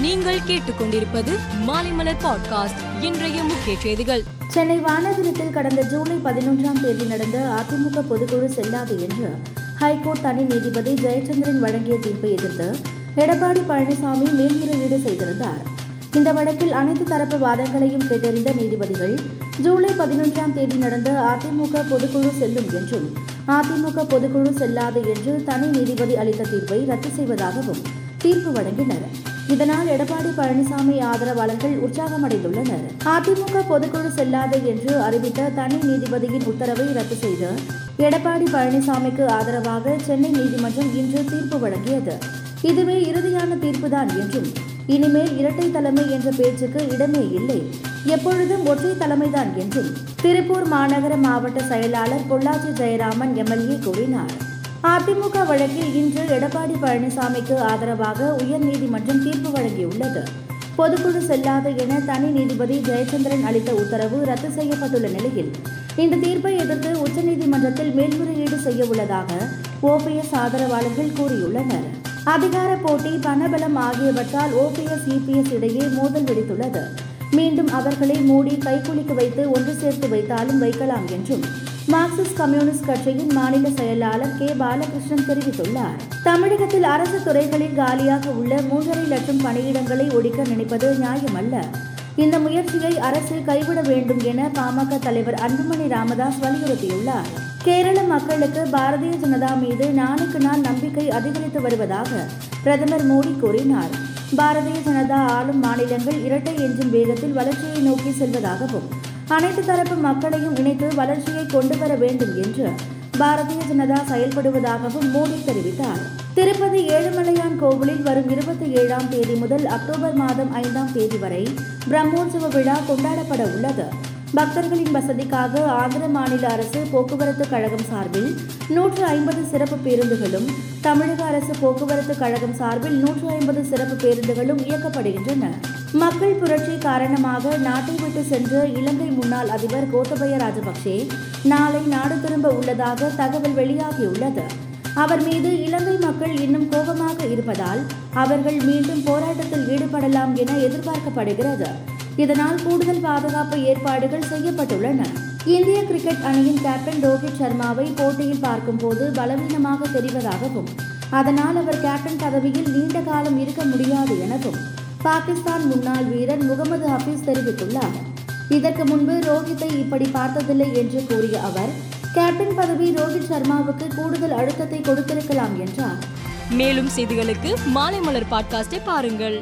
நீங்கள் கேட்டுக்கொண்டிருப்பது மாலைமலர் பாட்காஸ்ட் இன்றைய முக்கிய செய்திகள். சென்னை வானகரத்தில் கடந்த ஜூலை பதினொன்றாம் தேதி நடந்த அதிமுக பொதுக்குழு செல்லாது என்று ஹைகோர்ட் தனி நீதிபதி ஜெயச்சந்திரன் வழங்கிய தீர்ப்பை எதிர்த்து எடப்பாடி பழனிசாமி மேல்முறையீடு செய்திருந்தார். இந்த வழக்கில் அனைத்து தரப்பு வாதங்களையும் கேட்டறிந்த நீதிபதிகள் ஜூலை பதினொன்றாம் தேதி நடந்த அதிமுக பொதுக்குழு செல்லும் என்றும் அதிமுக பொதுக்குழு செல்லாது என்று தனி நீதிபதி அளித்த தீர்ப்பை ரத்து செய்வதாகவும் தீர்ப்பு வழங்கினர். இதனால் எடப்பாடி பழனிசாமி ஆதரவாளர்கள் உற்சாகமடைந்துள்ளனர். அதிமுக பொதுக்குழு செல்லாது என்று அறிவித்த தனி நீதிபதியின் உத்தரவை ரத்து செய்து எடப்பாடி பழனிசாமிக்கு ஆதரவாக சென்னை நீதிமன்றம் இன்று தீர்ப்பு வழங்கியது. இதுவே இறுதியான தீர்ப்புதான் என்றும் இனிமேல் இரட்டை தலைமை என்ற பேச்சுக்கு இடமே இல்லை. எப்பொழுதும் ஒற்றை தலைமைதான் என்றும் திருப்பூர் மாநகர மாவட்ட செயலாளர் பொள்ளாச்சி ஜெயராமன் எம்எல்ஏ கூறினார். அதிமுக வழக்கில் இன்று எடப்பாடி பழனிசாமிக்கு ஆதரவாக உயர்நீதிமன்றம் தீர்ப்பு வழங்கியுள்ளது. பொதுக்குழு செல்லாது என தனி நீதிபதி ஜெயச்சந்திரன் அளித்த உத்தரவு ரத்து செய்யப்பட்டுள்ள நிலையில் இந்த தீர்ப்பை எதிர்த்து உச்சநீதிமன்றத்தில் மேல்முறையீடு செய்ய உள்ளதாக ஓபிஎஸ் ஆதரவாளர்கள் கூறியுள்ளனர். அதிகார போட்டி பணபலம் ஆகியவற்றால் ஓபிஎஸ் இபிஎஸ் இடையே மோதல் வெடித்துள்ளது. மீண்டும் அவர்களை மூடி கைக்குலிக்கு வைத்து ஒன்று சேர்த்து வைத்தாலும் வைக்கலாம் என்றும் மார்க்சிஸ்ட் கம்யூனிஸ்ட் கட்சியின் மாநில செயலாளர் கே. பாலகிருஷ்ணன் தெரிவித்துள்ளார். தமிழகத்தில் அரசு துறைகளில் காலியாக உள்ள மூன்றரை லட்சம் பணியிடங்களை ஒழிக்க நினைப்பது நியாயமல்ல. இந்த முயற்சியை அரசு கைவிட வேண்டும் என பாமக தலைவர் அன்புமணி ராமதாஸ் வலியுறுத்தியுள்ளார். கேரள மக்களுக்கு பாரதிய ஜனதா மீது நாளுக்கு நாள் நம்பிக்கை அதிகரித்து வருவதாக பிரதமர் மோடி கூறினார். பாரதிய ஜனதா ஆளும் மாநிலங்கள் இரட்டை எஞ்சின் வேகத்தில் வளர்ச்சியை நோக்கி செல்வதாகவும் அனைத்து தரப்பு மக்களையும் இணைத்து வளர்ச்சியை கொண்டு வர வேண்டும் என்று பாரதிய ஜனதா செயல்படுவதாகவும் மோடி தெரிவித்தார். திருப்பதி ஏழுமலையான் கோவிலில் வரும் இருபத்தி ஏழாம் தேதி முதல் அக்டோபர் மாதம் ஐந்தாம் தேதி வரை பிரம்மோற்சவ விழா கொண்டாடப்பட உள்ளது. பக்தர்களின் வசதிக்காக ஆந்திர மாநில அரசு போக்குவரத்து கழகம் சார்பில் நூற்று ஐம்பது சிறப்பு பேருந்துகளும் தமிழக அரசு போக்குவரத்து கழகம் சார்பில் நூற்று ஐம்பது சிறப்பு பேருந்துகளும் இயக்கப்படுகின்றன. மக்கள் புரட்சி காரணமாக நாட்டை விட்டு சென்ற இலங்கை முன்னாள் அதிபர் கோத்தபய ராஜபக்சே நாளை நாடு திரும்ப உள்ளதாக தகவல் வெளியாகியுள்ளது. அவர் மீது இலங்கை மக்கள் இன்னும் கோபமாக இருப்பதால் அவர்கள் மீண்டும் போராட்டத்தில் ஈடுபடலாம் என எதிர்பார்க்கப்படுகிறது. இதனால் கூடுதல் பாதுகாப்பு ஏற்பாடுகள் செய்யப்பட்டுள்ளன. இந்திய கிரிக்கெட் அணியின் கேப்டன் ரோஹித் சர்மாவை போட்டியில் பார்க்கும்போது பலவீனமாக தெரிவதாகவும் அதனால் அவர் கேப்டன் பதவியில் நீண்ட காலம் இருக்க முடியாது எனவும் பாகிஸ்தான் முன்னாள் வீரர் முகமது ஹபீஸ் தெரிவித்துள்ளார். இதற்கு முன்பு ரோஹித்தை இப்படி பார்த்ததில்லை என்று கூறிய அவர் கேப்டன் பதவி ரோஹித் சர்மாவுக்கு கூடுதல் அழுத்தத்தை கொடுத்திருக்கலாம் என்றார். மேலும் செய்திகளுக்கு மாலை மலர் பாட்காஸ்டை பாருங்கள்.